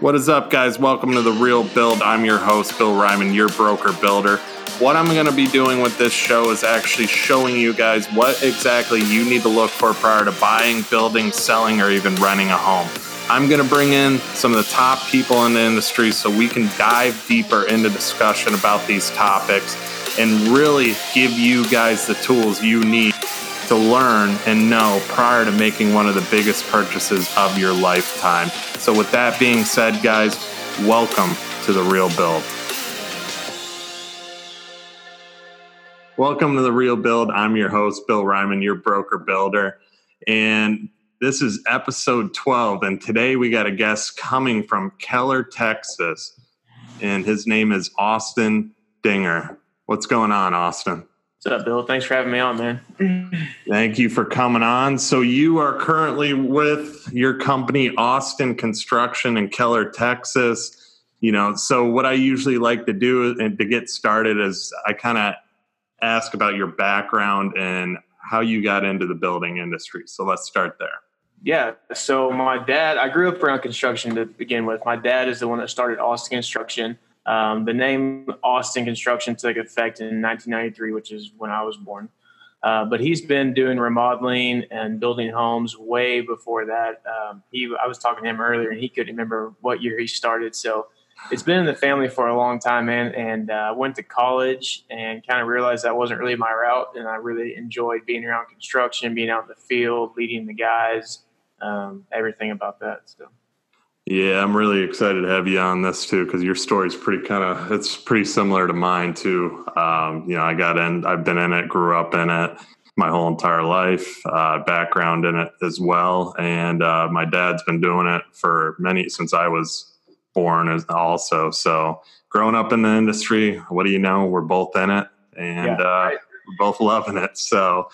What is up, guys? Welcome to The Real Build. I'm your host, Bill Ryman, your broker builder. What I'm going to be doing with this show is actually showing you guys what exactly you need to look for prior to buying, building, selling, or even renting a home. I'm going to bring in some of the top people in the industry so we can dive deeper into discussion about these topics and really give you guys the tools you need to learn and know prior to making one of the biggest purchases of your lifetime. So, with that being said, guys, welcome to The Real Build. Welcome to The Real Build. I'm your host, Bill Ryman, your broker builder. And this is episode 12. And today we got a guest coming from Keller, Texas. And his name is Austen Dinger. What's going on, Austen? What's up, Bill? Thanks for having me on, man. Thank you for coming on. So, you are currently with your company, Austen Construction in Keller, Texas. You know, so what I usually like to do and to get started is I kind of ask about your background and how you got into the building industry. So, let's start there. Yeah. So, my dad, I grew up around construction to begin with. My dad is the one that started Austen Construction um, the name Austen Construction took effect in 1993, which is when I was born. Uh, but he's been doing remodeling and building homes way before that. Um, he, I was talking to him earlier, and he couldn't remember what year he started. So it's been in the family for a long time, man. And I uh, went to college and kind of realized that wasn't really my route, and I really enjoyed being around construction, being out in the field, leading the guys, um, everything about that. So. Yeah, I'm really excited to have you on this too because your story is pretty kind of it's pretty similar to mine too. Um, you know, I got in, I've been in it, grew up in it my whole entire life, uh, background in it as well, and uh, my dad's been doing it for many since I was born as also. So, growing up in the industry, what do you know? We're both in it, and yeah, uh, we're both loving it. So,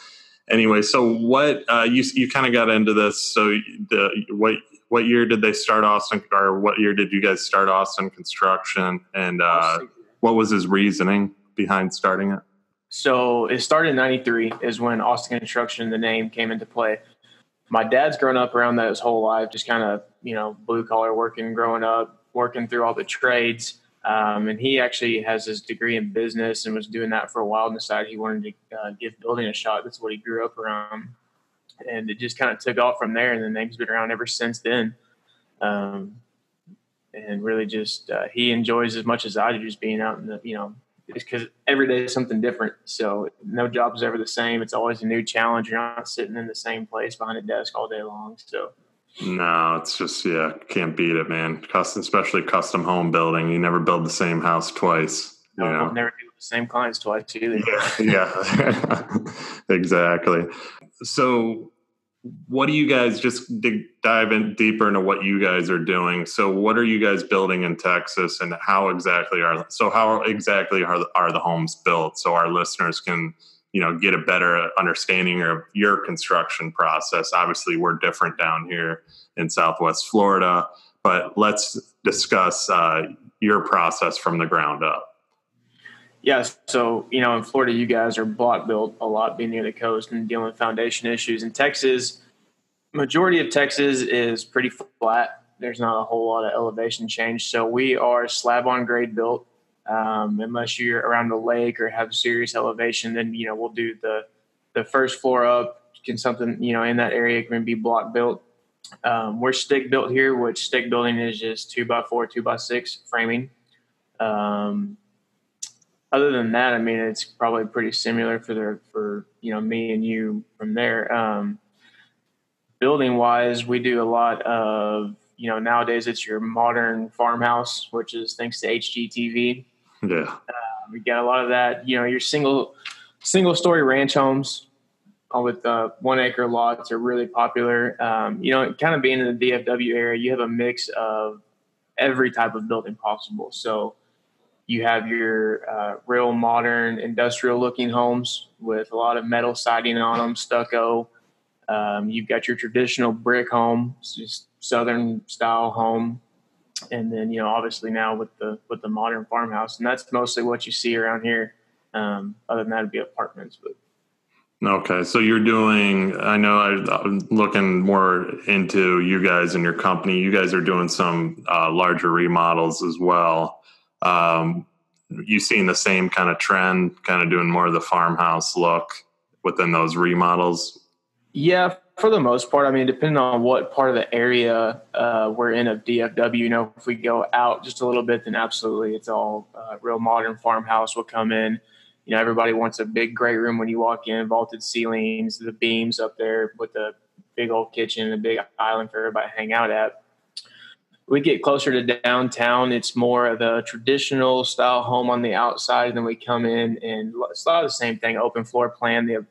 anyway, so what uh, you you kind of got into this? So the what what year did they start Austen, or what year did you guys start Austen Construction, and uh, what was his reasoning behind starting it? So it started in '93 is when Austen Construction, the name, came into play. My dad's grown up around that his whole life, just kind of you know blue collar working, growing up, working through all the trades. Um, and he actually has his degree in business and was doing that for a while and decided he wanted to uh, give building a shot. That's what he grew up around and it just kind of took off from there. And the name's been around ever since then. Um, and really just uh, he enjoys as much as I do just being out in the you know because every day is something different. So no job is ever the same. It's always a new challenge. You're not sitting in the same place behind a desk all day long. So. No, it's just yeah, can't beat it, man. Custom, especially custom home building. You never build the same house twice. No, you know? never do the same clients twice either. Yeah, yeah. exactly so what do you guys just dig, dive in deeper into what you guys are doing. So what are you guys building in texas and how exactly are so how exactly are, are the homes built? So our listeners can you know get a better understanding of your construction process. Obviously we're different down here in southwest florida but let's discuss uh, your process from the ground up yeah, so you know, in Florida, you guys are block built a lot, being near the coast and dealing with foundation issues. In Texas, majority of Texas is pretty flat. There's not a whole lot of elevation change, so we are slab on grade built. Um, unless you're around the lake or have serious elevation, then you know we'll do the the first floor up. Can something you know in that area can be block built. Um, we're stick built here, which stick building is just two by four, two by six framing. Um, other than that, I mean, it's probably pretty similar for the for you know me and you from there. Um, building wise, we do a lot of you know nowadays it's your modern farmhouse, which is thanks to HGTV. Yeah, uh, we get a lot of that. You know, your single single story ranch homes with uh, one acre lots are really popular. Um, you know, kind of being in the DFW area, you have a mix of every type of building possible. So you have your uh, real modern industrial looking homes with a lot of metal siding on them, stucco. Um, you've got your traditional brick home, just southern style home, and then you know obviously now with the with the modern farmhouse, and that's mostly what you see around here. Um, other than that, it'd be apartments, but Okay, so you're doing. I know I, am looking more into you guys and your company. You guys are doing some uh, larger remodels as well. Um, you seeing the same kind of trend, kind of doing more of the farmhouse look within those remodels? Yeah, for the most part. I mean, depending on what part of the area uh, we're in of DFW, you know, if we go out just a little bit, then absolutely, it's all uh, real modern farmhouse will come in. You know, everybody wants a big great room when you walk in, vaulted ceilings, the beams up there with the big old kitchen, and a big island for everybody to hang out at. We get closer to downtown, it's more of the traditional style home on the outside, then we come in and it's a lot of the same thing, open floor plan. The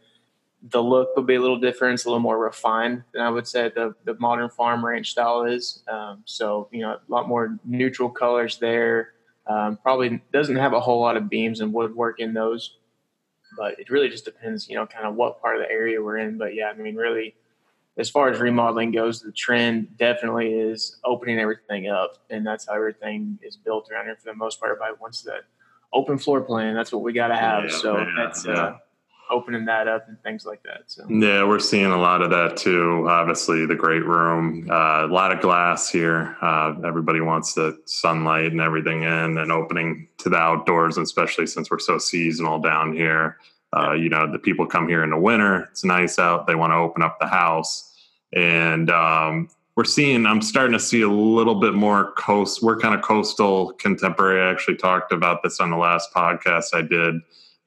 the look will be a little different. It's a little more refined than I would say the, the modern farm ranch style is. Um, so, you know, a lot more neutral colors there. Um, probably doesn't have a whole lot of beams and woodwork in those, but it really just depends, you know, kind of what part of the area we're in. But yeah, I mean, really, as far as remodeling goes, the trend definitely is opening everything up, and that's how everything is built around here for the most part. Everybody wants that open floor plan. That's what we got to have. Yeah, so that's yeah. Uh, opening that up and things like that. So yeah, we're seeing a lot of that too. Obviously, the great room, uh, a lot of glass here. Uh, everybody wants the sunlight and everything in, and opening to the outdoors, especially since we're so seasonal down here. Uh, you know, the people come here in the winter. It's nice out. They want to open up the house, and um, we're seeing. I'm starting to see a little bit more coast. We're kind of coastal contemporary. I actually talked about this on the last podcast I did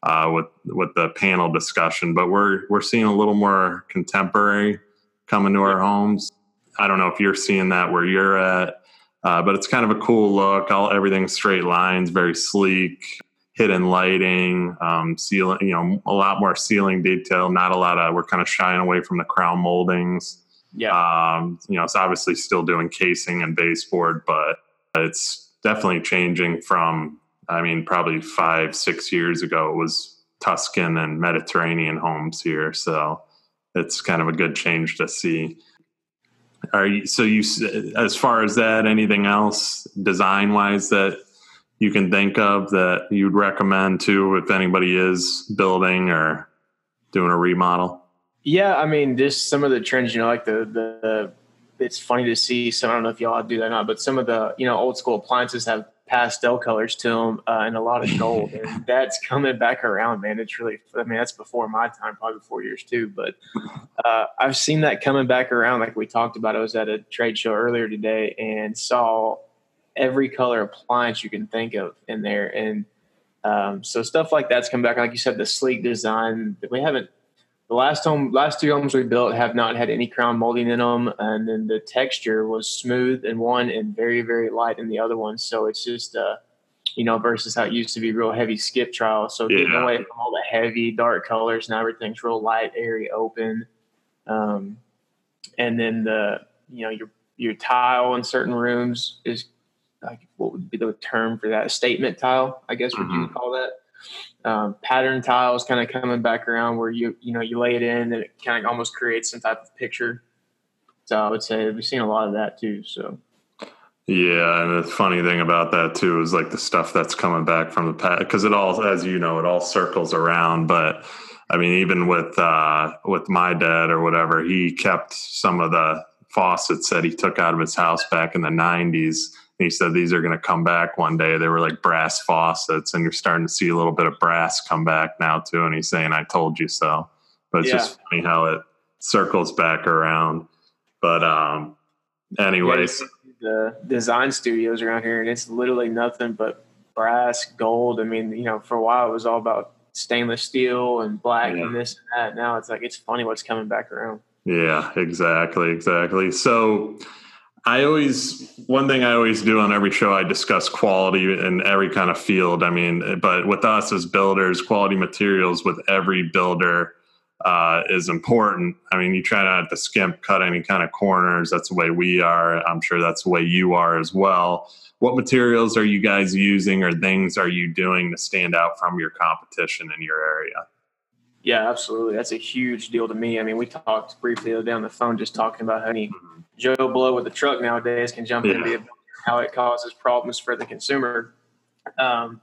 uh, with with the panel discussion. But we're we're seeing a little more contemporary coming to our homes. I don't know if you're seeing that where you're at, uh, but it's kind of a cool look. All everything straight lines, very sleek, hidden lighting, um, ceiling. You know, a lot more ceiling detail. Not a lot of. We're kind of shying away from the crown moldings. Yeah. Um, you know, it's obviously still doing casing and baseboard, but it's definitely changing from I mean, probably five, six years ago, it was Tuscan and Mediterranean homes here. So it's kind of a good change to see. Are you, so you, as far as that, anything else design wise that you can think of that you'd recommend to if anybody is building or doing a remodel? Yeah, I mean, just some of the trends, you know, like the, the, it's funny to see some, I don't know if y'all do that or not, but some of the, you know, old school appliances have pastel colors to them uh, and a lot of gold. and that's coming back around, man. It's really, I mean, that's before my time, probably four years too. But uh, I've seen that coming back around, like we talked about. I was at a trade show earlier today and saw every color appliance you can think of in there. And um, so stuff like that's come back. Like you said, the sleek design. We haven't the last home, last two homes we built have not had any crown molding in them, and then the texture was smooth in one and very, very light in the other one. So it's just, uh, you know, versus how it used to be real heavy skip trowel. So yeah. getting away from all the heavy dark colors, now everything's real light, airy, open. Um, and then the, you know, your your tile in certain rooms is like what would be the term for that? Statement tile, I guess. Would mm-hmm. you call that? um, pattern tiles kind of coming back around where you you know you lay it in and it kind of almost creates some type of picture. So I would say we've seen a lot of that too. So yeah, and the funny thing about that too is like the stuff that's coming back from the past because it all, as you know, it all circles around. But I mean, even with uh, with my dad or whatever, he kept some of the faucets that he took out of his house back in the '90s he said these are going to come back one day. They were like brass faucets, and you're starting to see a little bit of brass come back now too. And he's saying, "I told you so." But it's yeah. just funny how it circles back around. But um, anyways, yeah, the design studios around here, and it's literally nothing but brass, gold. I mean, you know, for a while it was all about stainless steel and black yeah. and this and that. Now it's like it's funny what's coming back around. Yeah, exactly, exactly. So I always one thing I always do on every show I discuss quality in every kind of field. I mean, but with us as builders, quality materials with every builder uh, is important. I mean, you try not to skimp, cut any kind of corners. That's the way we are. I'm sure that's the way you are as well. What materials are you guys using, or things are you doing to stand out from your competition in your area? Yeah, absolutely. That's a huge deal to me. I mean, we talked briefly the other day on the phone, just talking about how any mm-hmm Joe Blow with a truck nowadays can jump yeah. in how it causes problems for the consumer. Um,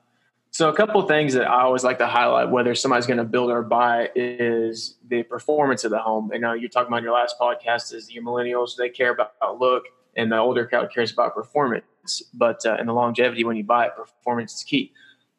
So a couple of things that I always like to highlight, whether somebody's going to build or buy, is the performance of the home. I know you're talking about in your last podcast is your millennials they care about look, and the older crowd cares about performance. But uh, in the longevity, when you buy it, performance is key.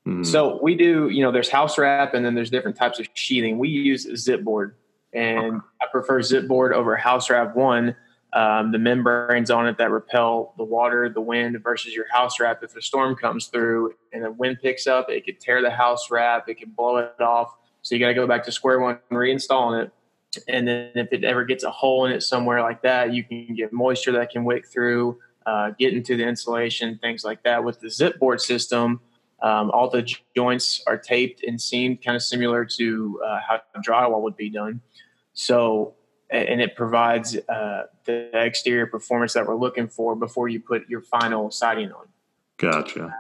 Mm-hmm. So we do, you know, there's house wrap, and then there's different types of sheathing. We use zip board, and I prefer zip board over house wrap. One um, the membranes on it that repel the water, the wind versus your house wrap. If a storm comes through and the wind picks up, it could tear the house wrap, it could blow it off. So you got to go back to square one reinstalling it. And then if it ever gets a hole in it somewhere like that, you can get moisture that can wick through, uh, get into the insulation, things like that. With the zip board system, um, all the joints are taped and seamed, kind of similar to uh, how drywall would be done. So and it provides uh, the exterior performance that we're looking for before you put your final siding on. Gotcha.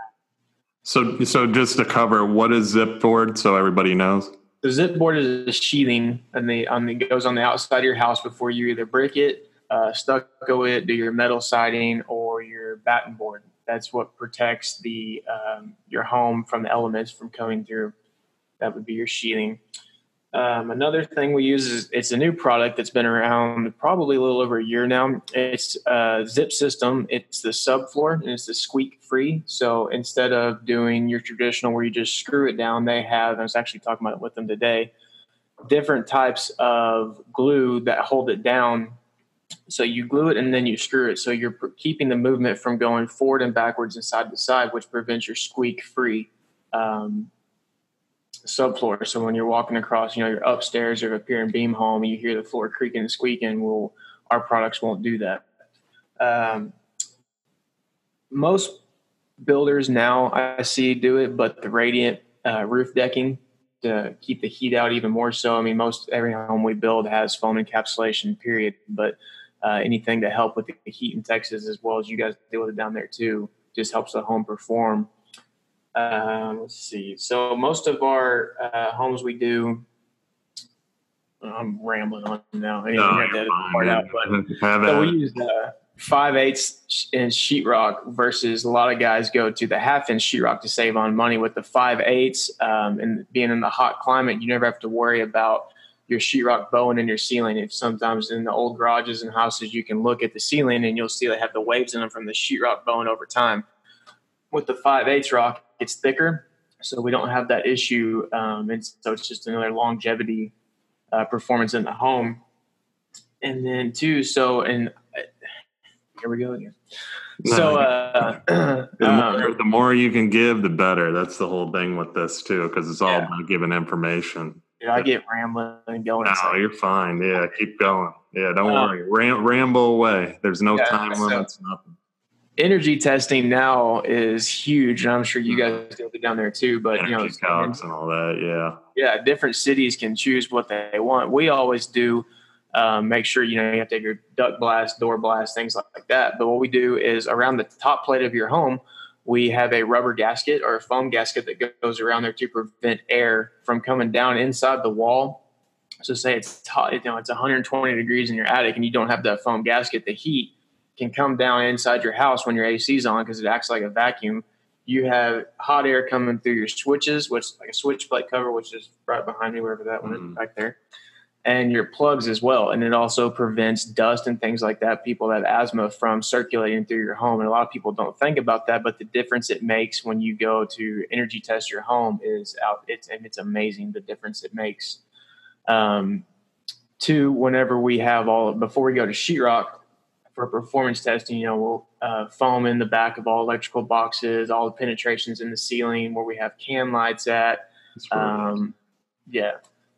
So, so just to cover, what is zip board, so everybody knows? The zip board is a sheathing, and the on the goes on the outside of your house before you either brick it, uh, stucco it, do your metal siding, or your batten board. That's what protects the um, your home from the elements from coming through. That would be your sheathing. Um, another thing we use is it's a new product that's been around probably a little over a year now. It's a zip system. It's the subfloor and it's the squeak free. So instead of doing your traditional where you just screw it down, they have, I was actually talking about it with them today, different types of glue that hold it down. So you glue it and then you screw it. So you're keeping the movement from going forward and backwards and side to side, which prevents your squeak free. Um, subfloor. So when you're walking across, you know, you're upstairs or up here in beam home, you hear the floor creaking and squeaking. Well, our products won't do that. Um, most builders now I see do it, but the radiant uh, roof decking to keep the heat out even more so. I mean, most every home we build has foam encapsulation, period. But uh, anything to help with the heat in Texas, as well as you guys deal with it down there too, just helps the home perform. Um, let's see. So most of our uh, homes we do. I'm rambling on now. I no, that part out, but so we use uh, five eighths inch sheetrock versus a lot of guys go to the half inch sheetrock to save on money. With the five eighths um, and being in the hot climate, you never have to worry about your sheetrock bowing in your ceiling. If sometimes in the old garages and houses, you can look at the ceiling and you'll see they have the waves in them from the sheetrock bowing over time. With the five eighths rock, it's thicker, so we don't have that issue. Um, and so it's just another longevity uh, performance in the home. And then two, so and uh, here we go again. So uh, the, more, um, the, more, you can give, the better. That's the whole thing with this too, because it's all yeah. about giving information. Yeah, I get rambling and going. No, you're fine. Yeah, keep going. Yeah, don't um, worry. Ram- ramble away. There's no yeah, time limits. nothing energy testing now is huge, and I'm sure you mm-hmm. guys do it down there too. But energy you know, calcs and all that, yeah, yeah. Different cities can choose what they want. We always do um, make sure you know you have to have your duct blast, door blast, things like that. But what we do is around the top plate of your home, we have a rubber gasket or a foam gasket that goes around there to prevent air from coming down inside the wall. So say it's hot, you know, it's 120 degrees in your attic, and you don't have that foam gasket. The heat can come down inside your house when your AC is on because it acts like a vacuum. You have hot air coming through your switches, which like a switch plate cover, which is right behind me, wherever that one mm-hmm. is back there, and your plugs as well. And it also prevents dust and things like that. People that have asthma from circulating through your home, and a lot of people don't think about that. But the difference it makes when you go to energy test your home is out. It's and it's amazing the difference it makes. Um, two, whenever we have all before we go to sheetrock, for performance testing, you know, we'll uh, foam in the back of all electrical boxes, all the penetrations in the ceiling where we have can lights at. Um, yeah.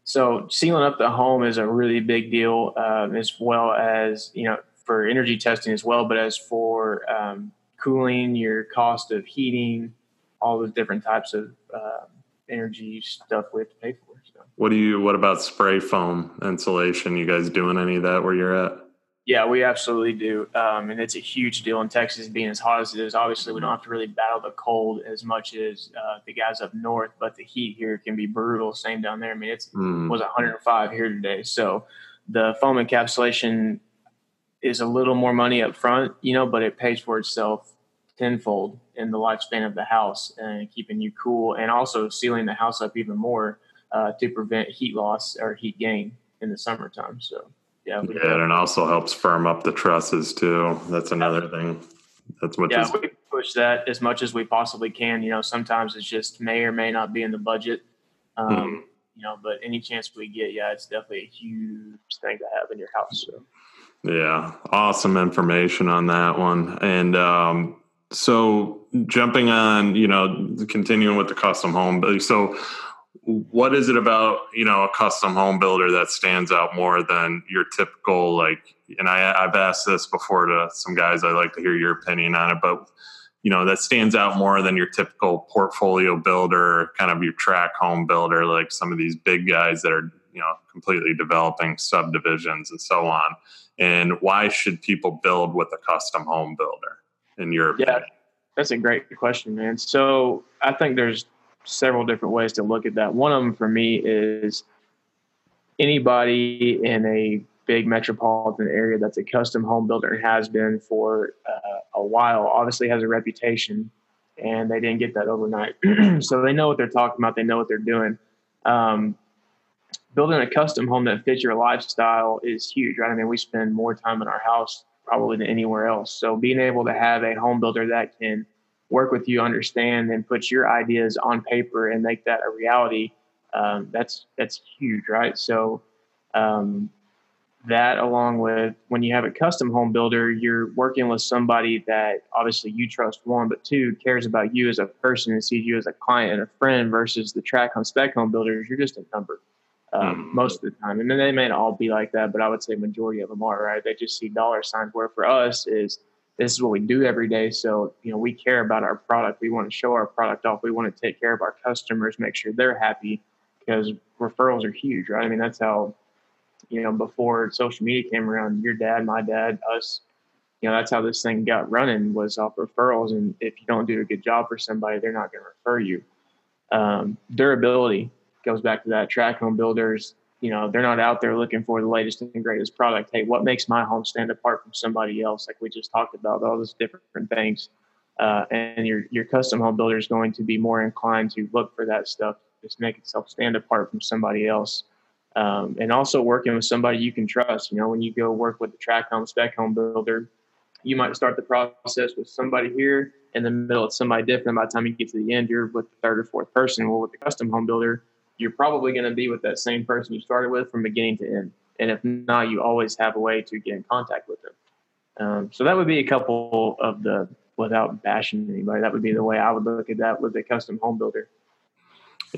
So sealing up the home is a really big deal, uh, as well as, you know, for energy testing as well, but as for um, cooling, your cost of heating, all the different types of uh, energy stuff we have to pay for. So. What do you, what about spray foam insulation? You guys doing any of that where you're at? Yeah, we absolutely do. Um, and it's a huge deal in Texas being as hot as it is. Obviously, we don't have to really battle the cold as much as uh, the guys up north, but the heat here can be brutal. Same down there. I mean, it's mm. was 105 here today. So the foam encapsulation is a little more money up front, you know, but it pays for itself tenfold in the lifespan of the house and keeping you cool and also sealing the house up even more uh, to prevent heat loss or heat gain in the summertime. So, yeah. Yeah, and it also helps firm up the trusses too. That's another thing. That's what. Yeah, this- we push that as much as we possibly can. You know, sometimes it's just may or may not be in the budget. Um, mm-hmm. You know, but any chance we get, yeah, it's definitely a huge thing to have in your house. So. Yeah, awesome information on that one. And um, so jumping on, you know, continuing with the custom home. So what is it about you know a custom home builder that stands out more than your typical like and I, i've asked this before to some guys i like to hear your opinion on it but you know that stands out more than your typical portfolio builder kind of your track home builder like some of these big guys that are you know completely developing subdivisions and so on and why should people build with a custom home builder in your opinion? yeah that's a great question man so i think there's several different ways to look at that. One of them for me is anybody in a big metropolitan area that's a custom home builder and has been for uh, a while obviously has a reputation and they didn't get that overnight. so they know what they're talking about, they know what they're doing. Um, building a custom home that fits your lifestyle is huge, right? I mean, we spend more time in our house probably than anywhere else. So being able to have a home builder that can work with you, understand, and put your ideas on paper and make that a reality. Um, that's that's huge, right? So um, that, along with when you have a custom home builder, you're working with somebody that obviously you trust one, but two cares about you as a person and sees you as a client and a friend versus the track home spec home builders. You're just a number. Um, mm-hmm. most of the time. And then they may not all be like that, but I would say majority of them are, right? They just see dollar signs. Where for us is this is what we do every day. So, you know, we care about our product. We want to show our product off. We want to take care of our customers, make sure they're happy because referrals are huge, right? I mean, that's how, you know, before social media came around, your dad, my dad, us, you know, that's how this thing got running was off referrals. And if you don't do a good job for somebody, they're not going to refer you. Um, durability goes back to that track home builders you know they're not out there looking for the latest and greatest product. Hey what makes my home stand apart from somebody else? Like we just talked about all those different things. Uh, and your your custom home builder is going to be more inclined to look for that stuff just make itself stand apart from somebody else. Um, and also working with somebody you can trust. You know when you go work with the track home spec home builder you might start the process with somebody here in the middle it's somebody different. By the time you get to the end you're with the third or fourth person. Well with the custom home builder you're probably going to be with that same person you started with from beginning to end. And if not, you always have a way to get in contact with them. Um, so that would be a couple of the, without bashing anybody, that would be the way I would look at that with a custom home builder.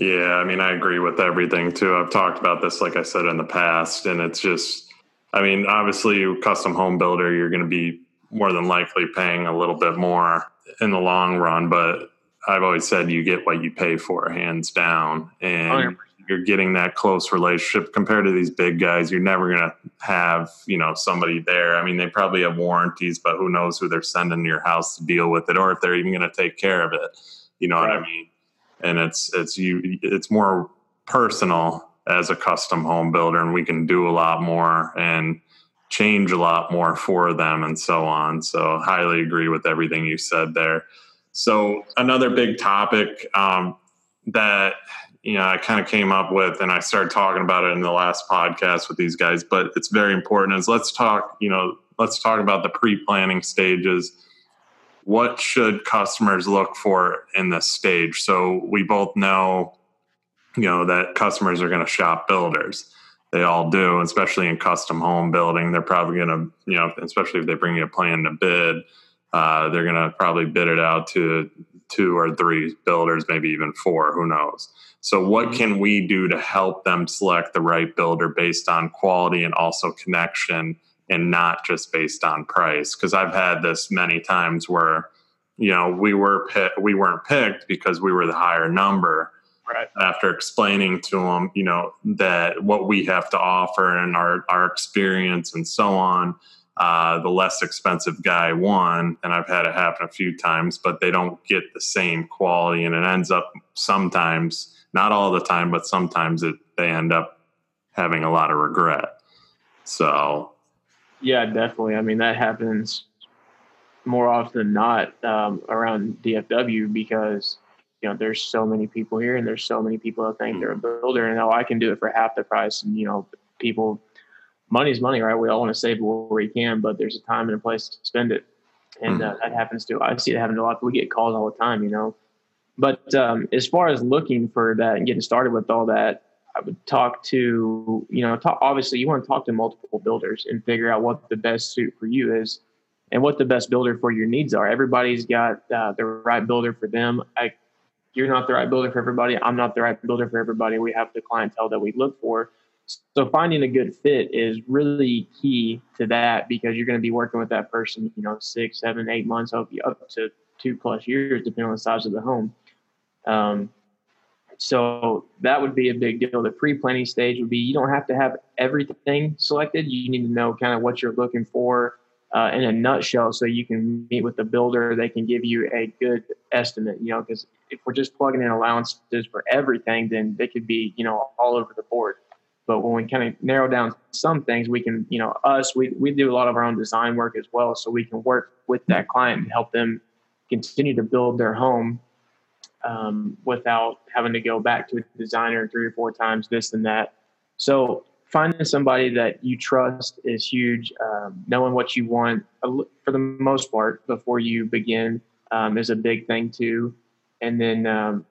Yeah, I mean, I agree with everything too. I've talked about this, like I said in the past, and it's just, I mean, obviously, custom home builder, you're going to be more than likely paying a little bit more in the long run, but I've always said you get what you pay for, hands down, oh, and 100%. you're getting that close relationship compared to these big guys. You're never gonna have you know somebody there. I mean, they probably have warranties, but who knows who they're sending to your house to deal with it, or if they're even gonna take care of it. You know right. what I mean? And it's it's you. It's more personal as a custom home builder, and we can do a lot more and change a lot more for them and so on. So I highly agree with everything you said there. So another big topic um, that you know I kind of came up with, and I started talking about it in the last podcast with these guys, but it's very important. Is let's talk. You know, let's talk about the pre-planning stages. What should customers look for in this stage? So we both know, you know, that customers are going to shop builders they all do, especially in custom home building. They're probably going to, you know, especially if they bring you a plan to bid, uh, they're going to probably bid it out to two or three builders, maybe even four, who knows. So, what mm-hmm. can we do to help them select the right builder based on quality and also connection and not just based on price? Because I've had this many times where, you know, we were we weren't picked because we were the higher number. Right. After explaining to them, you know, that what we have to offer and our, our experience and so on, uh, the less expensive guy won. And I've had it happen a few times, but they don't get the same quality. And it ends up sometimes, not all the time, but sometimes it, they end up having a lot of regret. So, yeah, definitely. I mean, that happens more often than not um, around DFW because you know there's so many people here and there's so many people that think they're a builder and oh I can do it for half the price and you know people money's money right we all want to save where we can but there's a time and a place to spend it and uh, that happens to I see it happen a lot we get calls all the time you know but um, as far as looking for that and getting started with all that I would talk to you know talk, obviously you want to talk to multiple builders and figure out what the best suit for you is and what the best builder for your needs are. Everybody's got uh, the right builder for them. I, you're not the right builder for everybody. I'm not the right builder for everybody. We have the clientele that we look for. So finding a good fit is really key to that because you're going to be working with that person, you know, six, seven, eight months, up, up to two plus years, depending on the size of the home. Um, so that would be a big deal. The pre-planning stage would be you don't have to have everything selected. You need to know kind of what you're looking for uh, in a nutshell so you can meet with the builder. They can give you a good estimate, you know, because if we're just plugging in allowances for everything, then they could be, you know, all over the board. But when we kind of narrow down some things, we can, you know, us, we, we do a lot of our own design work as well. So we can work with that client and help them continue to build their home um, without having to go back to a designer three or four times, this and that. So finding somebody that you trust is huge. Um, knowing what you want for the most part before you begin um, is a big thing too. And then um,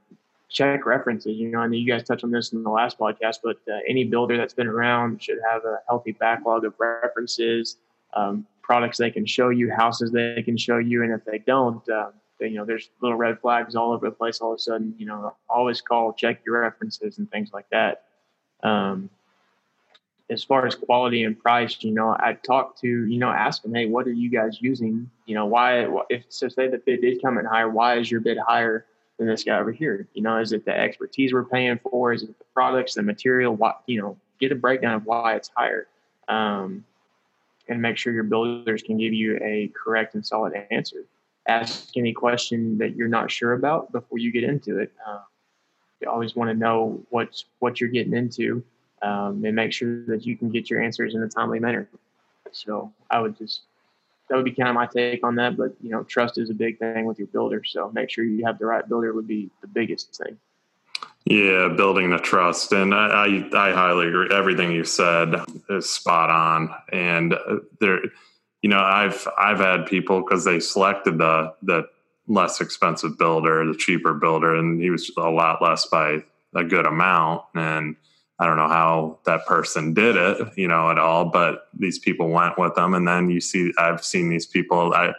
check references. You know, I know you guys touched on this in the last podcast, but uh, any builder that's been around should have a healthy backlog of references, um, products they can show you, houses they can show you, and if they don't, uh, you know, there's little red flags all over the place. All of a sudden, you know, always call, check your references and things like that. Um, as far as quality and price, you know, I talk to, you know, ask them, hey, what are you guys using? You know, why, if so say the bid did come in higher, why is your bid higher than this guy over here? You know, is it the expertise we're paying for? Is it the products, the material? What, you know, get a breakdown of why it's higher. Um, and make sure your builders can give you a correct and solid answer. Ask any question that you're not sure about before you get into it. Uh, you always want to know what's what you're getting into um, and make sure that you can get your answers in a timely manner. So I would just that would be kind of my take on that. But you know, trust is a big thing with your builder. So make sure you have the right builder would be the biggest thing. Yeah, building the trust, and I, I, I highly agree. Everything you said is spot on, and uh, there, you know, I've I've had people because they selected the the less expensive builder, the cheaper builder, and he was a lot less by a good amount, and I don't know how that person did it, you know, at all, but these people went with them. And then you see, I've seen these people, I,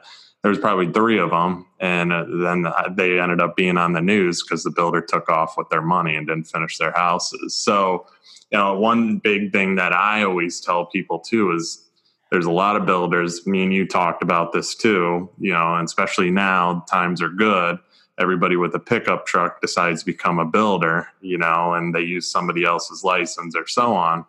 there's probably three of them. And uh, then they ended up being on the news because the builder took off with their money and didn't finish their houses. So, you know, one big thing that I always tell people too is there's a lot of builders. Me and you talked about this too, you know, and especially now times are good everybody with a pickup truck decides to become a builder, you know, and they use somebody else's license or so on.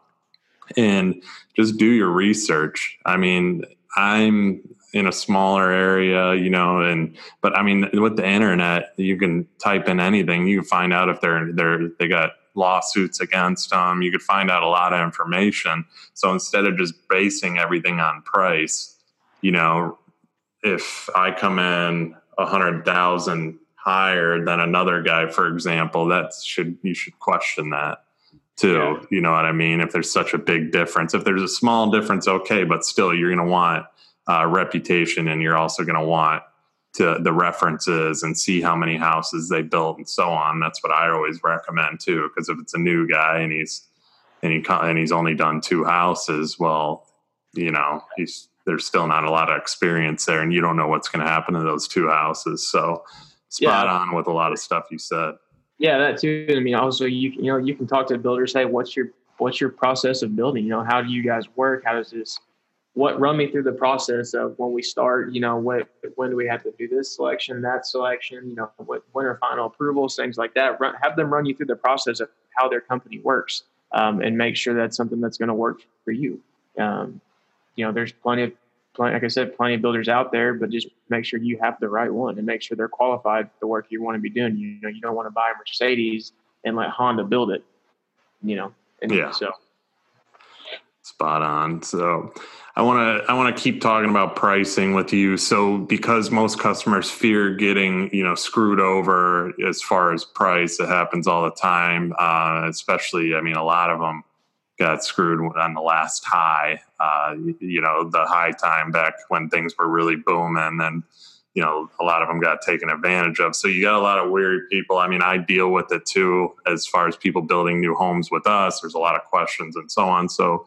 And just do your research. I mean, I'm in a smaller area, you know, and but I mean, with the internet, you can type in anything. You can find out if they're they're they got lawsuits against them. You could find out a lot of information. So instead of just basing everything on price, you know, if I come in a hundred thousand higher than another guy, for example, that should you should question that too. Yeah. You know what I mean? If there's such a big difference, if there's a small difference, okay, but still, you're going to want uh, reputation, and you're also going to want to the references and see how many houses they built and so on. That's what I always recommend too, because if it's a new guy and he's and he and he's only done two houses, well, you know, he's there's still not a lot of experience there, and you don't know what's going to happen to those two houses. So spot yeah. on with a lot of stuff you said. Yeah, that too. I mean, also you you know you can talk to the builder, say what's your what's your process of building? You know, how do you guys work? How does this? What run me through the process of when we start? You know, what when do we have to do this selection, that selection? You know, what when are final approvals, things like that. Run, have them run you through the process of how their company works, um, and make sure that's something that's going to work for you. Um, you know, there's plenty of plenty, like I said, plenty of builders out there, but just make sure you have the right one and make sure they're qualified for the work you want to be doing. You know, you don't want to buy a Mercedes and let Honda build it. You know, and yeah. So Spot on. So I want to I want to keep talking about pricing with you. So because most customers fear getting you know screwed over as far as price, it happens all the time. Uh, especially, I mean, a lot of them got screwed on the last high. Uh, you know, the high time back when things were really booming, and you know, a lot of them got taken advantage of. So you got a lot of weird people. I mean, I deal with it too, as far as people building new homes with us. There's a lot of questions and so on. So,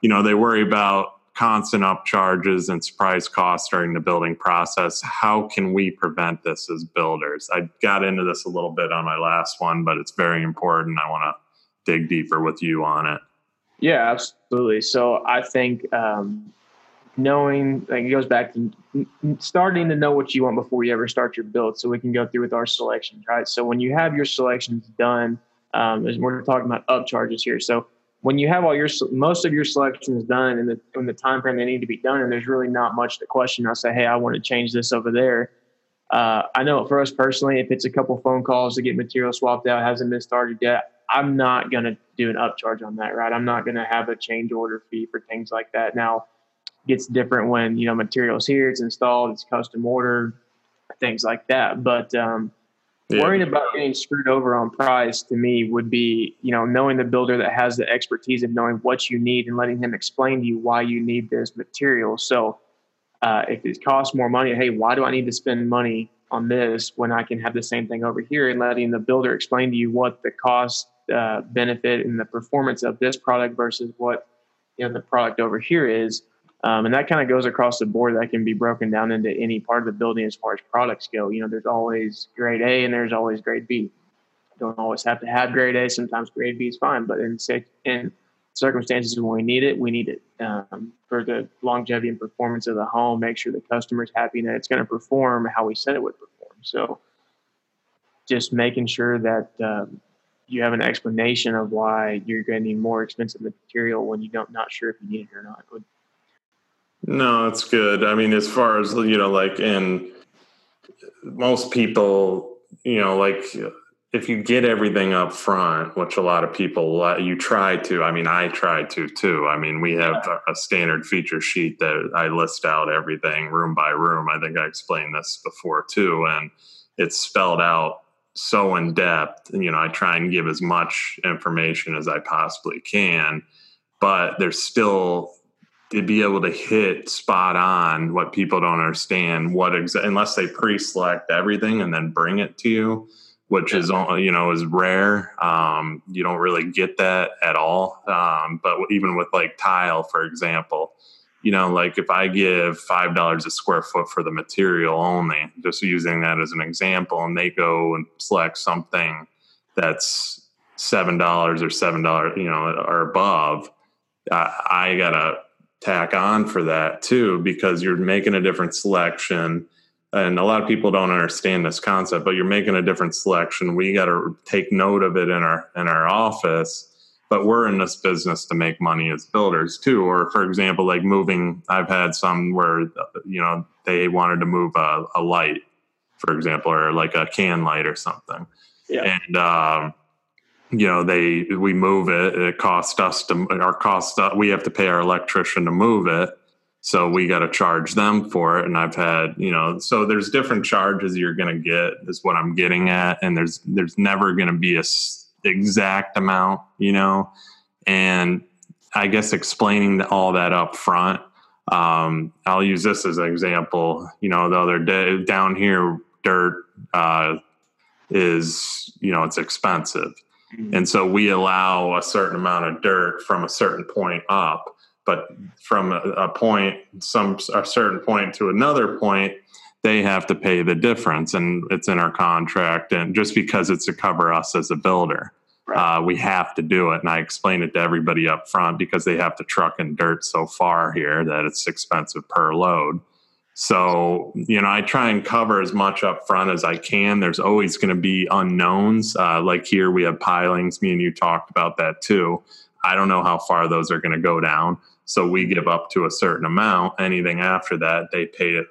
you know, they worry about constant upcharges and surprise costs during the building process. How can we prevent this as builders? I got into this a little bit on my last one, but it's very important. I want to dig deeper with you on it. Yeah, absolutely. So I think um, knowing, like, it goes back to starting to know what you want before you ever start your build so we can go through with our selections, right? So when you have your selections done, um, we're talking about upcharges here. So when you have all your most of your selections done in the in the time frame they need to be done, and there's really not much to question. I say, hey, I want to change this over there. Uh, I know for us personally, if it's a couple phone calls to get material swapped out, hasn't been started yet, I'm not going to do an upcharge on that, right? I'm not going to have a change order fee for things like that. Now, it gets different when you know materials here, it's installed, it's custom ordered, things like that. But um, yeah. Worrying about getting screwed over on price to me would be, you know, knowing the builder that has the expertise of knowing what you need and letting him explain to you why you need this material. So, uh, if it costs more money, hey, why do I need to spend money on this when I can have the same thing over here? And letting the builder explain to you what the cost, uh, benefit, and the performance of this product versus what you know the product over here is um, and that kind of goes across the board. That can be broken down into any part of the building as far as products go. You know, there's always grade A and there's always grade B. don't always have to have grade A. Sometimes grade B is fine, but in in circumstances when we need it, we need it um, for the longevity and performance of the home. Make sure the customer's happy and that it's going to perform how we said it would perform. So, just making sure that um, you have an explanation of why you're going to need more expensive material when you don't not sure if you need it or not no, it's good. I mean, as far as you know, like in most people, you know, like if you get everything up front, which a lot of people you try to. I mean, I try to too. I mean, we have a standard feature sheet that I list out everything room by room. I think I explained this before too, and it's spelled out so in depth. You know, I try and give as much information as I possibly can, but there's still to be able to hit spot on what people don't understand what exa- unless they pre-select everything and then bring it to you which is you know is rare um, you don't really get that at all um, but even with like tile for example you know like if i give five dollars a square foot for the material only just using that as an example and they go and select something that's seven dollars or seven dollars you know or above uh, i gotta tack on for that too because you're making a different selection. And a lot of people don't understand this concept but you're making a different selection. We got to take note of it in our in our office but we're in this business to make money as builders too. Or for example like moving i've had some where you know they wanted to move a, a light for example or like a can light or something. Yeah. and um, you know they we move it it costs us to our cost uh, we have to pay our electrician to move it. So we got to charge them for it. And i've had you know so there's different charges you're going to get is what i'm getting at. And there's there's never going to be a s- exact amount you know? And i guess explaining all that up front um, i'll use this as an example. You know the other day down here dirt uh, is you know it's expensive. Mm-hmm. And so we allow a certain amount of dirt from a certain point up, but from a, a point, some a certain point to another point, they have to pay the difference, and it's in our contract. And just because it's to cover us as a builder, right. uh, we have to do it. And I explain it to everybody up front because they have to truck in dirt so far here that it's expensive per load. So, you know, I try and cover as much up front as I can. There's always going to be unknowns. Uh, like here, we have pilings. Me and you talked about that too. I don't know how far those are going to go down. So we give up to a certain amount. Anything after that, they pay it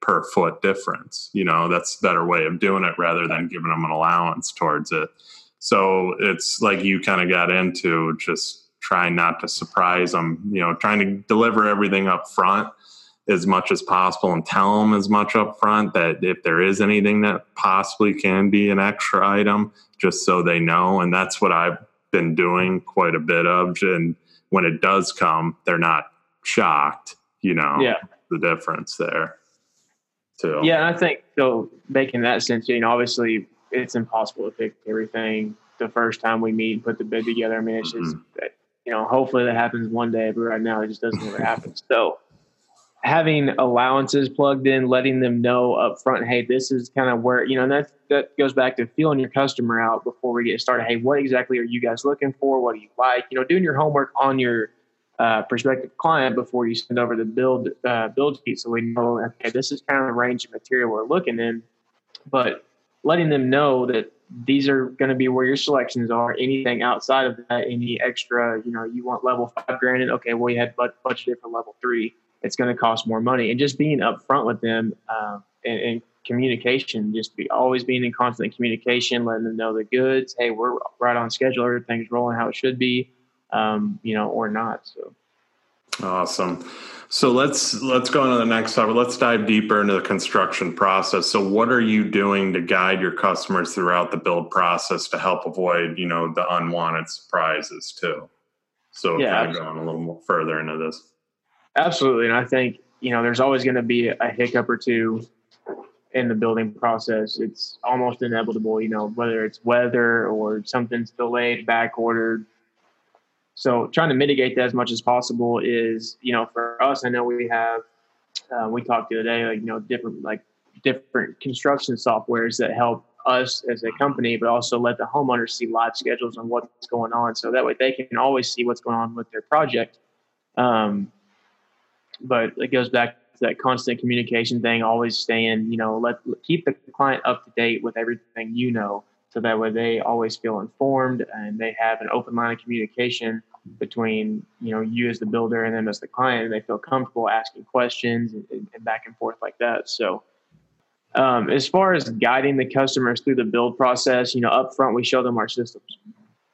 per foot difference. You know, that's a better way of doing it rather than giving them an allowance towards it. So it's like you kind of got into just trying not to surprise them. You know, trying to deliver everything up front as much as possible and tell them as much up front that if there is anything that possibly can be an extra item, just so they know. And that's what I've been doing quite a bit of. And when it does come, they're not shocked, you know, yeah. the difference there. Too. Yeah, I think so making that sense, you know, obviously it's impossible to pick everything the first time we meet and put the bid together. I mean, it's just mm-hmm. you know, hopefully that happens one day, but right now it just doesn't ever happen. So having allowances plugged in, letting them know up front, hey, this is kind of where you know, and that that goes back to feeling your customer out before we get started. Hey, what exactly are you guys looking for? What do you like? You know, doing your homework on your uh, prospective client before you send over the build uh, build sheet, so we know okay, this is kind of the range of material we're looking in. But letting them know that these are going to be where your selections are. Anything outside of that, any extra, you know, you want level five granted, okay, well, you had budgeted for level three. It's going to cost more money. And just being upfront with them uh, and, and, communication, just be always being in constant communication, letting them know the goods. Hey, we're right on schedule. Everything's rolling how it should be, um, you know, or not. So awesome. So let's let's go on to the next topic. Let's dive deeper into the construction process. So what are you doing to guide your customers throughout the build process to help avoid, you know, the unwanted surprises too? So yeah, kind of going a little more further into this. Absolutely. And I think, you know, there's always going to be a hiccup or two in the building process. It's almost inevitable, you know, whether it's weather or something's delayed, back ordered, so trying to mitigate that as much as possible is, you know, for us, I know we have, uh, we talked the other day, like, you know, different, like different construction softwares that help us as a company, but also let the homeowners see live schedules on what's going on. So that way they can always see what's going on with their project. Um, but it goes back to that constant communication thing, always staying, you know, let keep the client up to date with everything you know so that way they always feel informed and they have an open line of communication between you know you as the builder and them as the client. And they feel comfortable asking questions and, and back and forth like that. So um, as far as guiding the customers through the build process you know up front we show them our systems.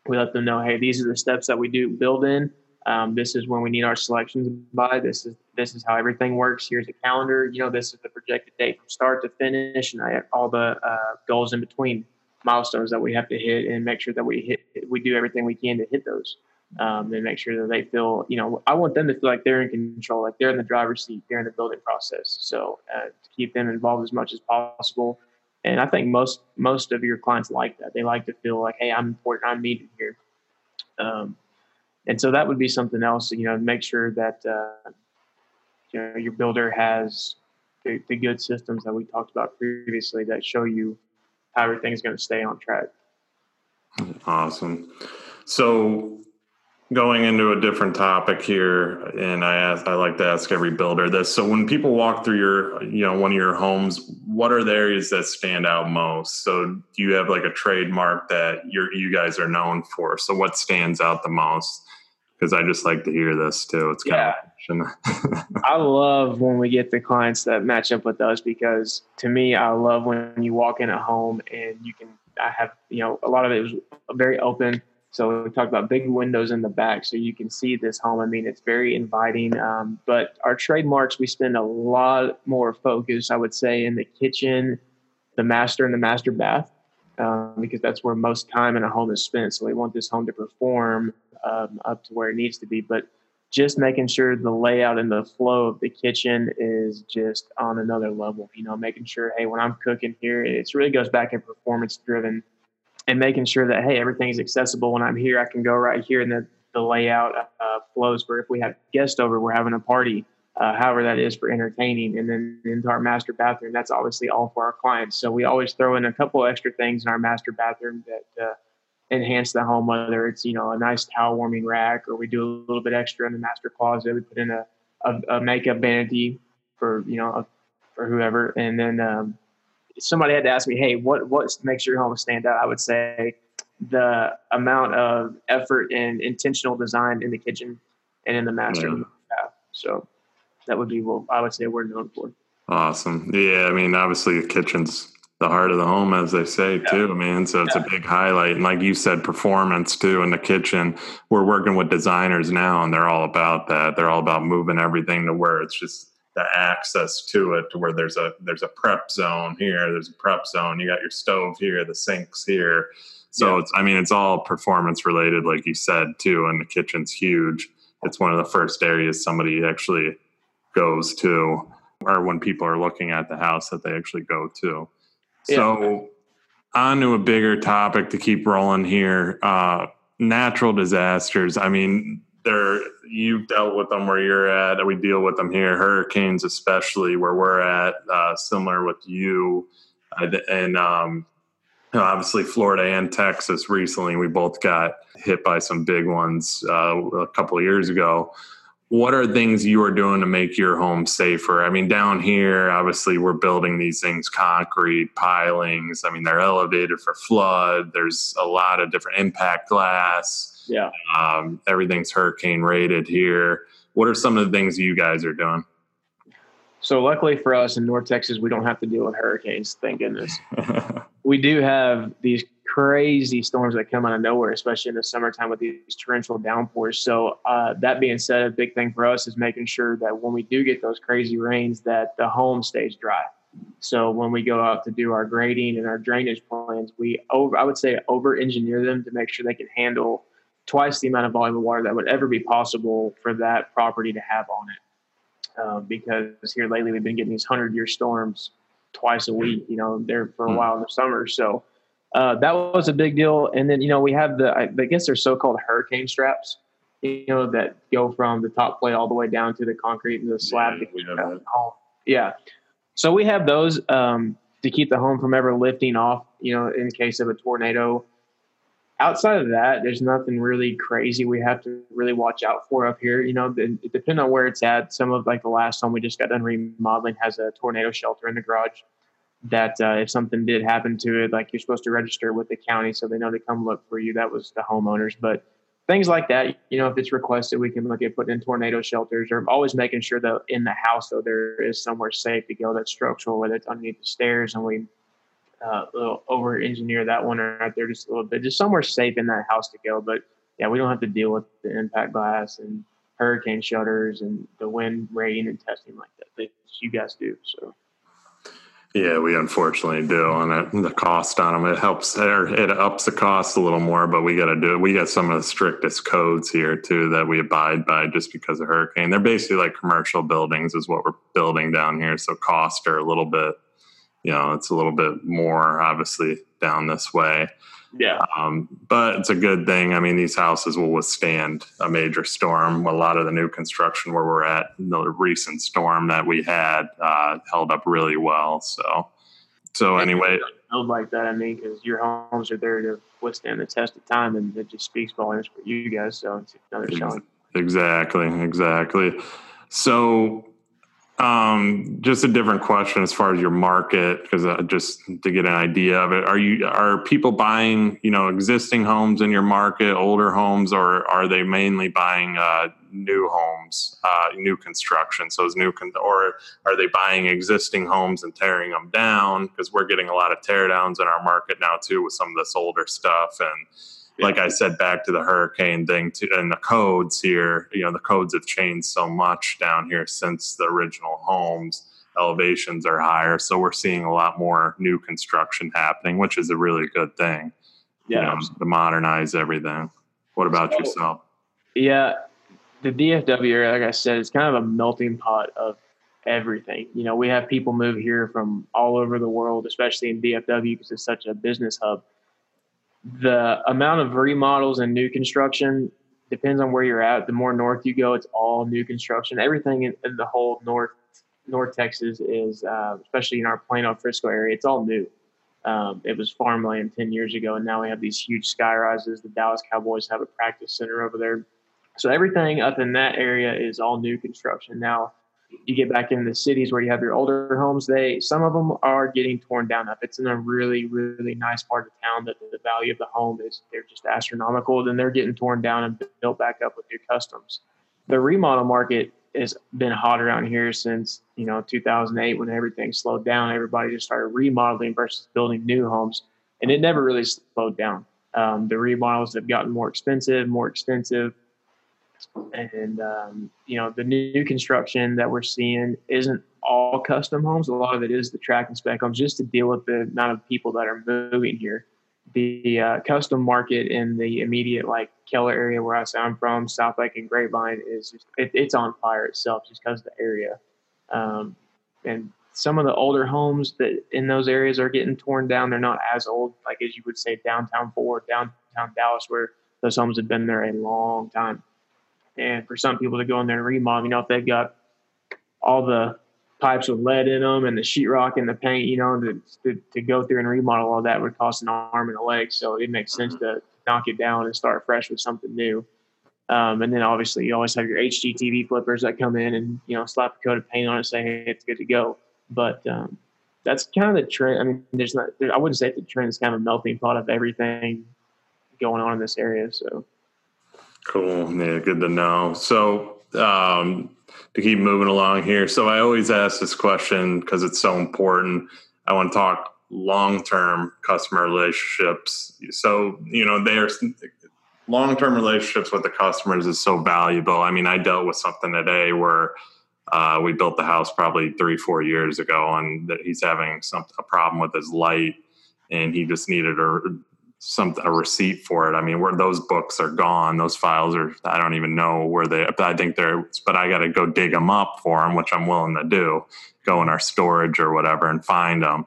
We let them know hey these are the steps that we do build in. Um, this is when we need our selections by. This is this is how everything works. Here's a calendar. You know this is the projected date from start to finish and I, all the uh, goals in between milestones that we have to hit and make sure that we hit we do everything we can to hit those um, and make sure that they feel you know i want them to feel like they're in control like they're in the driver's seat during the building process. So uh, to keep them involved as much as possible. And i think most most of your clients like that. They like to feel like hey i'm important. I'm needed here. Um, and so that would be something else you know make sure that uh, you know your builder has the, the good systems that we talked about previously that show you how everything's going to stay on track. Awesome. So going into a different topic here, and I ask, I like to ask every builder this. So when people walk through your, you know, one of your homes, what are the areas that stand out most? So do you have like a trademark that you're, you guys are known for? So what stands out the most? Because I just like to hear this too. It's kind yeah. of I love when we get the clients that match up with us because to me, I love when you walk in a home and you can. I have you know a lot of it was very open. So we talked about big windows in the back, so you can see this home. I mean, it's very inviting. Um, but our trademarks, we spend a lot more focus, I would say, in the kitchen, the master, and the master bath, um, because that's where most time in a home is spent. So we want this home to perform um, up to where it needs to be. But just making sure the layout and the flow of the kitchen is just on another level. You know, making sure, hey, when I'm cooking here, it really goes back in performance driven and making sure that, hey, everything is accessible. When I'm here, I can go right here and the, the layout uh, flows for if we have guests over, we're having a party, uh, however that is for entertaining. And then into our master bathroom, that's obviously all for our clients. So we always throw in a couple extra things in our master bathroom that, uh, enhance the home, whether it's, you know, a nice towel warming rack or we do a little bit extra in the master closet. We put in a, a, a makeup vanity for, you know, a, for whoever. And then um, somebody had to ask me, hey, what, what makes your home stand out? I would say the amount of effort and intentional design in the kitchen and in the master yeah. So that would be what I would say we're known for. Awesome. Yeah. I mean, obviously the kitchen's the heart of the home, as they say yeah. too, man. So it's yeah. a big highlight. And like you said, performance too in the kitchen. We're working with designers now, and they're all about that. They're all about moving everything to where it's just the access to it, to where there's a there's a prep zone here, there's a prep zone. You got your stove here, the sinks here. So yeah. it's I mean it's all performance related, like you said too. And the kitchen's huge. It's one of the first areas somebody actually goes to, or when people are looking at the house that they actually go to. So, on to a bigger topic to keep rolling here. Uh, natural disasters. I mean, there you've dealt with them where you're at. We deal with them here. Hurricanes, especially where we're at, uh, similar with you, uh, and um, obviously Florida and Texas. Recently, we both got hit by some big ones uh, a couple of years ago what are things you are doing to make your home safer? I mean, down here, obviously, we're building these things concrete pilings. I mean, they're elevated for flood. There's a lot of different impact glass. Yeah. Um, everything's hurricane rated here. What are some of the things you guys are doing? So, luckily for us in North Texas, we don't have to deal with hurricanes. Thank goodness. we do have these crazy storms that come out of nowhere, especially in the summertime with these torrential downpours. So uh, that being said, a big thing for us is making sure that when we do get those crazy rains, that the home stays dry. So when we go out to do our grading and our drainage plans, we over I would say over engineer them to make sure they can handle twice the amount of volume of water that would ever be possible for that property to have on it. Um, because here lately we've been getting these hundred year storms twice a week. You know, there for a hmm. while in the summer. So uh, that was a big deal. And then, you know, we have the, I guess they're so called hurricane straps, you know, that go from the top plate all the way down to the concrete and the slab. Yeah, yeah. So we have those um, to keep the home from ever lifting off, you know, in case of a tornado. Outside of that, there's nothing really crazy we have to really watch out for up here. You know, it depends on where it's at. Some of like the last home we just got done remodeling has a tornado shelter in the garage that uh, if something did happen to it, like you're supposed to register with the county so they know to come look for you. That was the homeowners. But things like that, you know, if it's requested, we can look at putting in tornado shelters or always making sure that in the house, though, there is somewhere safe to go that's structural, whether it's underneath the stairs and we uh, over engineer that one right there just a little bit, just somewhere safe in that house to go. But yeah, we don't have to deal with the impact glass and hurricane shutters and the wind rain and testing like that that you guys do. So. Yeah, we unfortunately do, and the cost on them it helps there. It ups the cost a little more, but we got to do it. We got some of the strictest codes here too that we abide by just because of hurricane. They're basically like commercial buildings, is what we're building down here. So costs are a little bit, you know, it's a little bit more obviously down this way. Yeah. Um, but it's a good thing. I mean, these houses will withstand a major storm. A lot of the new construction where we're at, the recent storm that we had uh, held up really well. So, so anyway, build like that. I mean, because your homes are there to withstand the test of time, and it just speaks volumes for you guys. So it's another. Exactly. Exactly. So um, just a different question as far as your market, because uh, just to get an idea of it, are you are people buying you know existing homes in your market, older homes, or are they mainly buying uh, new homes, uh, new construction? So is new con- or are they buying existing homes and tearing them down? Because we're getting a lot of tear downs in our market now too with some of this older stuff and like I said, back to the hurricane thing to, and the codes here, you know, the codes have changed so much down here since the original homes. Elevations are higher. So we're seeing a lot more new construction happening, which is a really good thing. Yeah. You know, to modernize everything. What about so, yourself? Yeah. The DFW area, like I said, it's kind of a melting pot of everything. You know, we have people move here from all over the world, especially in DFW because it's such a business hub the amount of remodels and new construction depends on where you're at. The more north you go, it's all new construction. Everything in, in the whole north North Texas is, uh, especially in our Plano Frisco area, it's all new. Um, it was farmland 10 years ago, and now we have these huge sky rises. The Dallas Cowboys have a practice center over there. So everything up in that area is all new construction. Now, you get back in the cities where you have your older homes, they some of them are getting torn down. up. it's in a really really nice part of town, that the value of the home is they're just astronomical, then they're getting torn down and built back up with new customs. The remodel market has been hot around here since you know 2008 when everything slowed down. Everybody just started remodeling versus building new homes, and it never really slowed down. Um, the remodels have gotten more expensive, more extensive, and um, you know the new construction that we're seeing isn't all custom homes. A lot of it is the track and spec homes, just to deal with the amount of people that are moving here. The uh, custom market in the immediate like Keller area where I am from, Southlake and Grapevine, is just, it, it's on fire itself just because of the area. Um, and some of the older homes that in those areas are getting torn down. They're not as old, like as you would say, downtown Fort, downtown Dallas, where those homes have been there a long time. And for some people to go in there and remodel, you know, if they've got all the pipes with lead in them and the sheetrock and the paint, you know, to, to, to, go through and remodel all that would cost an arm and a leg. So it makes sense to knock it down and start fresh with something new. Um, and then obviously you always have your HGTV flippers that come in and, you know, slap a coat of paint on it, say, hey, it's good to go. But um, that's kind of the trend. I mean, there's not, there, I wouldn't say the trend is kind of a melting pot of everything going on in this area. So cool. Yeah, good to know. So, um, to keep moving along here. So I always ask this question because it's so important. I want to talk long-term customer relationships. So, you know, there's long-term relationships with the customers is so valuable. I mean, I dealt with something today where uh, we built the house probably three, four years ago, and that he's having some a problem with his light, and he just needed a some a receipt for it. I mean, where those books are gone, those files are. I don't even know where they. I think they're. But I got to go dig them up for them, which I'm willing to do. Go in our storage or whatever and find them.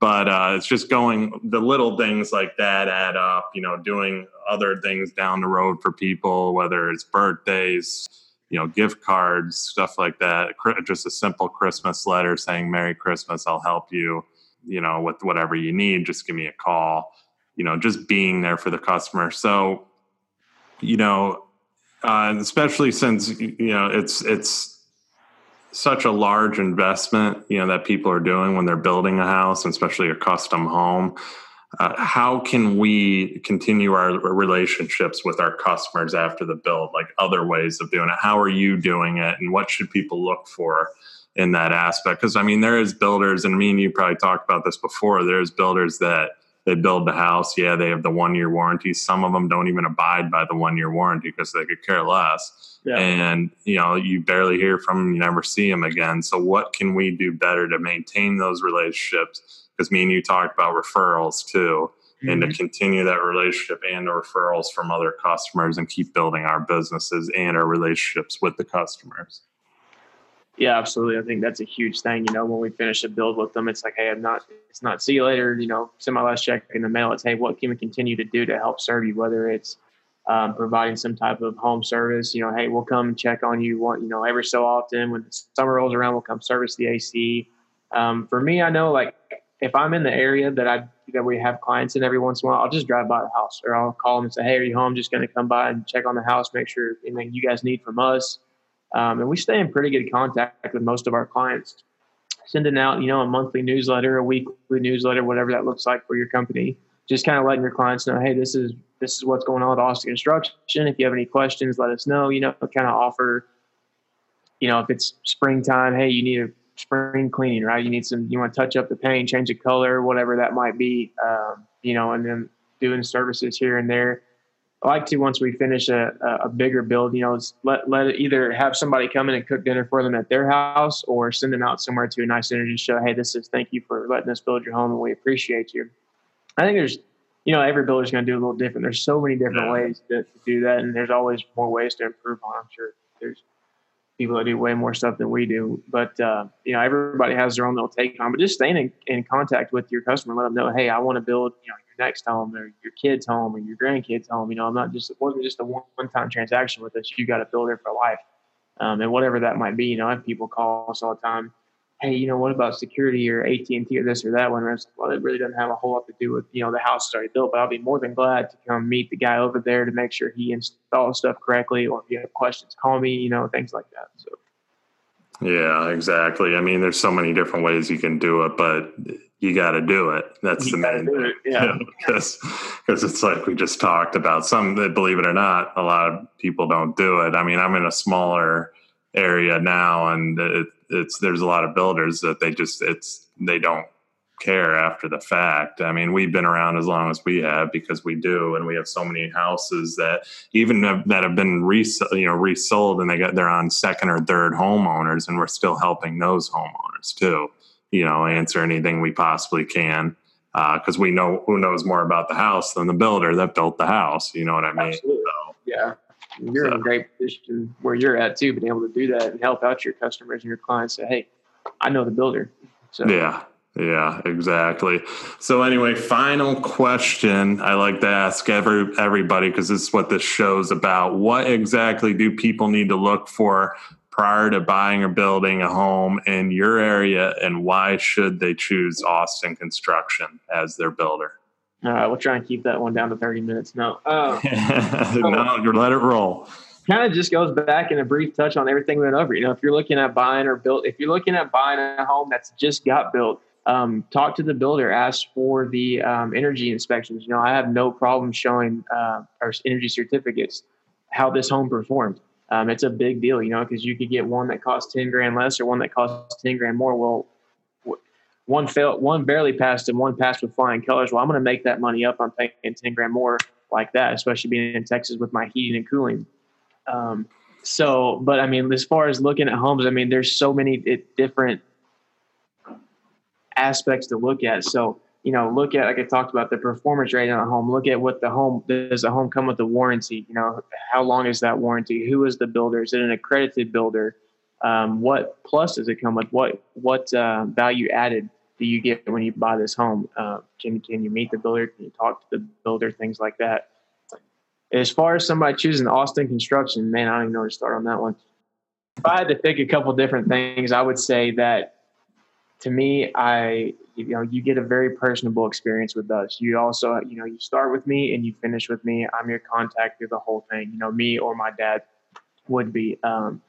But uh, it's just going. The little things like that add up. You know, doing other things down the road for people, whether it's birthdays, you know, gift cards, stuff like that. Just a simple Christmas letter saying "Merry Christmas," I'll help you. You know, with whatever you need, just give me a call you know just being there for the customer. So you know uh, especially since you know it's it's such a large investment you know that people are doing when they're building a house and especially a custom home uh, how can we continue our relationships with our customers after the build? Like other ways of doing it. How are you doing it and what should people look for in that aspect? Because i mean there is builders and I mean you probably talked about this before there's builders that they build the house. Yeah, they have the one year warranty. Some of them don't even abide by the one year warranty because they could care less. Yeah. And you know, you barely hear from them, you never see them again. So, what can we do better to maintain those relationships? Because me and you talked about referrals too, mm-hmm. and to mm-hmm. continue that relationship and the referrals from other customers and keep building our businesses and our relationships with the customers. Yeah, absolutely. I think that's a huge thing. You know, when we finish a build with them, it's like, hey, I'm not, it's not see you later. You know, send my last check in the mail. It's hey, what can we continue to do to help serve you? Whether it's um, providing some type of home service. You know, hey, we'll come check on you. One, you know, every so often when summer rolls around, we'll come service the AC. Um, for me, I know like if I'm in the area that I that we have clients in every once in a while, I'll just drive by the house or I'll call them and say, hey, are you home? Just going to come by and check on the house, make sure anything you guys need from us. Um, and we stay in pretty good contact with most of our clients, sending out, you know, a monthly newsletter, a weekly newsletter, whatever that looks like for your company. Just kind of letting your clients know, hey, this is this is what's going on with Austen Construction. If you have any questions, let us know. You know, kind of offer, you know, if it's springtime, hey, you need a spring cleaning, right? You need some, you want to touch up the paint, change the color, whatever that might be, um, you know, and then doing services here and there. I like to once we finish a, a bigger build, you know, let let it either have somebody come in and cook dinner for them at their house, or send them out somewhere to a nice to show, hey, this is thank you for letting us build your home, and we appreciate you. I think there's, you know, every builder's going to do a little different. There's so many different yeah. ways to, to, do that, and there's always more ways to improve on. I'm sure there's people that do way more stuff than we do, but uh, you know, everybody has their own little take on. But just staying in, in contact with your customer, let them know, hey, I want to build, you know next home or your kid's home or your grandkids home. You know, I'm not just it wasn't just a one time transaction with us. You got to build it for life, um, and whatever that might be. You know, I have people call us all the time. Hey, you know, what about security or AT and T or this or that one? And like, well, it really doesn't have a whole lot to do with you know the house is already built, but I'll be more than glad to come meet the guy over there to make sure he installs stuff correctly. Or if you have questions, call me. You know, things like that. So. Yeah, exactly. I mean, there's so many different ways you can do it, but you got to do it. That's you the main thing. Yeah. Because because it's like we just talked about. Some that believe it or not, a lot of people don't do it. I mean, I'm in a smaller area now, and it, it's there's a lot of builders that they just it's they don't care after the fact. I mean, we've been around as long as we have because we do, and we have so many houses that even have, that have been res- you know resold and they got they're on second or third homeowners, and we're still helping those homeowners too. You know, answer anything we possibly can because uh, we know who knows more about the house than the builder that built the house. You know what I mean? So, yeah. You're so. in a great position where you're at too, being able to do that and help out your customers and your clients. Say, hey, I know the builder. So yeah, yeah, exactly. So anyway, final question I like to ask every everybody because this is what this show's about. What exactly do people need to look for prior to buying or building a home in your area and why should they choose Austen Construction as their builder? All right, we'll try and keep that one down to 30 minutes. No. Uh, no, let it roll kind of just goes back in a brief touch on everything we went over. You know, if you're looking at buying or built, if you're looking at buying a home that's just got built, um, talk to the builder, ask for the um, energy inspections. You know, I have no problem showing uh, our energy certificates how this home performed. Um, it's a big deal, you know, because you could get one that costs ten grand less or one that costs ten grand more. Well, one failed, one barely passed, and one passed with flying colors. Well, I'm going to make that money up. I'm paying ten grand more like that, especially being in Texas with my heating and cooling. Um, so, but I mean, as far as looking at homes, I mean, there's so many different aspects to look at. So, you know, look at like I talked about the performance rating on a home. Look at what the home does. The home come with a warranty? You know, how long is that warranty? Who is the builder? Is it an accredited builder? Um, what plus does it come with? What what uh, value added do you get when you buy this home? Uh, can can you meet the builder? Can you talk to the builder? Things like that. As far as somebody choosing Austen construction, man, I don't even know where to start on that one. If I had to pick a couple different things, I would say that to me, I you know you get a very personable experience with us. You also you know you start with me and you finish with me. I'm your contact through the whole thing. You know me or my dad would be. Um,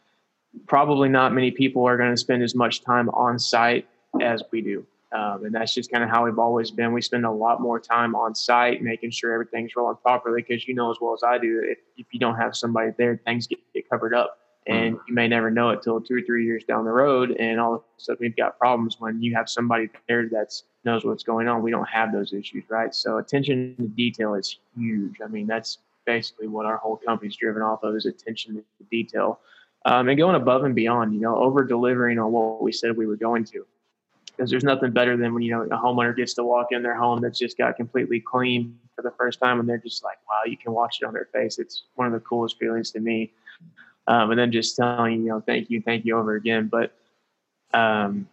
probably not many people are going to spend as much time on site as we do. Um, and that's just kind of how we've always been. We spend a lot more time on site, making sure everything's rolling properly. Because you know as well as I do, if, if you don't have somebody there, things get, get covered up and you may never know it till two or three years down the road and all of a sudden we've got problems when you have somebody there that knows what's going on. We don't have those issues right? So attention to detail is huge. I mean that's basically what our whole company's driven off of is attention to detail um, and going above and beyond you know over delivering on what we said we were going to. Because there's nothing better than when you know a homeowner gets to walk in their home that's just got completely clean for the first time and they're just like wow you can watch it on their face. It's one of the coolest feelings to me um, and then just telling you, you know, thank you, thank you over again. But um,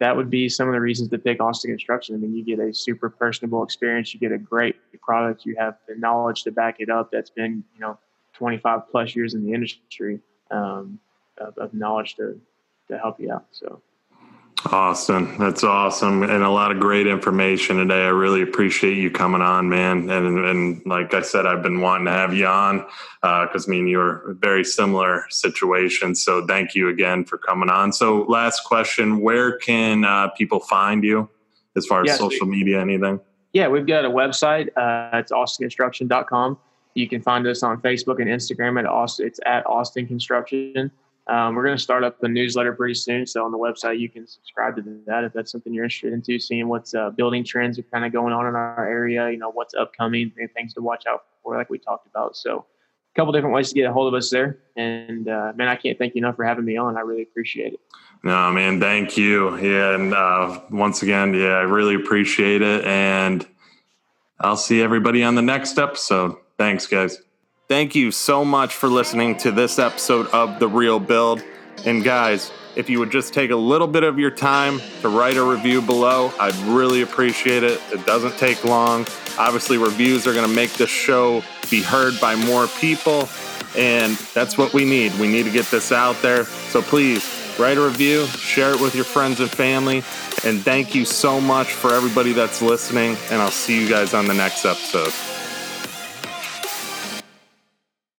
that would be some of the reasons to pick Austen Construction. I mean, you get a super personable experience, you get a great product, you have the knowledge to back it up. That's been, you know, 25 plus years in the industry um, of, of knowledge to to help you out. So. Austen, that's awesome, and a lot of great information today. I really appreciate you coming on, man. And and like I said, I've been wanting to have you on because uh, I mean you're a very similar situation. So thank you again for coming on. So last question: Where can uh, people find you as far as social media, anything? Yeah, we've got a website. Uh, it's austenconstruction.com. You can find us on Facebook and Instagram at Austen. It's at Austen Construction. Um, we're going to start up the newsletter pretty soon. So on the website, you can subscribe to that if that's something you're interested into, seeing what's uh, building trends are kind of going on in our area, you know, what's upcoming and things to watch out for, like we talked about. So a couple different ways to get a hold of us there. And uh, man, I can't thank you enough for having me on. I really appreciate it. No, man, thank you. Yeah. And uh, once again, yeah, I really appreciate it. And I'll see everybody on the next episode. Thanks, guys. Thank you so much for listening to this episode of The Real Build. And guys, if you would just take a little bit of your time to write a review below, I'd really appreciate it. It doesn't take long. Obviously, reviews are going to make this show be heard by more people, and that's what we need. We need to get this out there. So please write a review, share it with your friends and family, and thank you so much for everybody that's listening. And I'll see you guys on the next episode.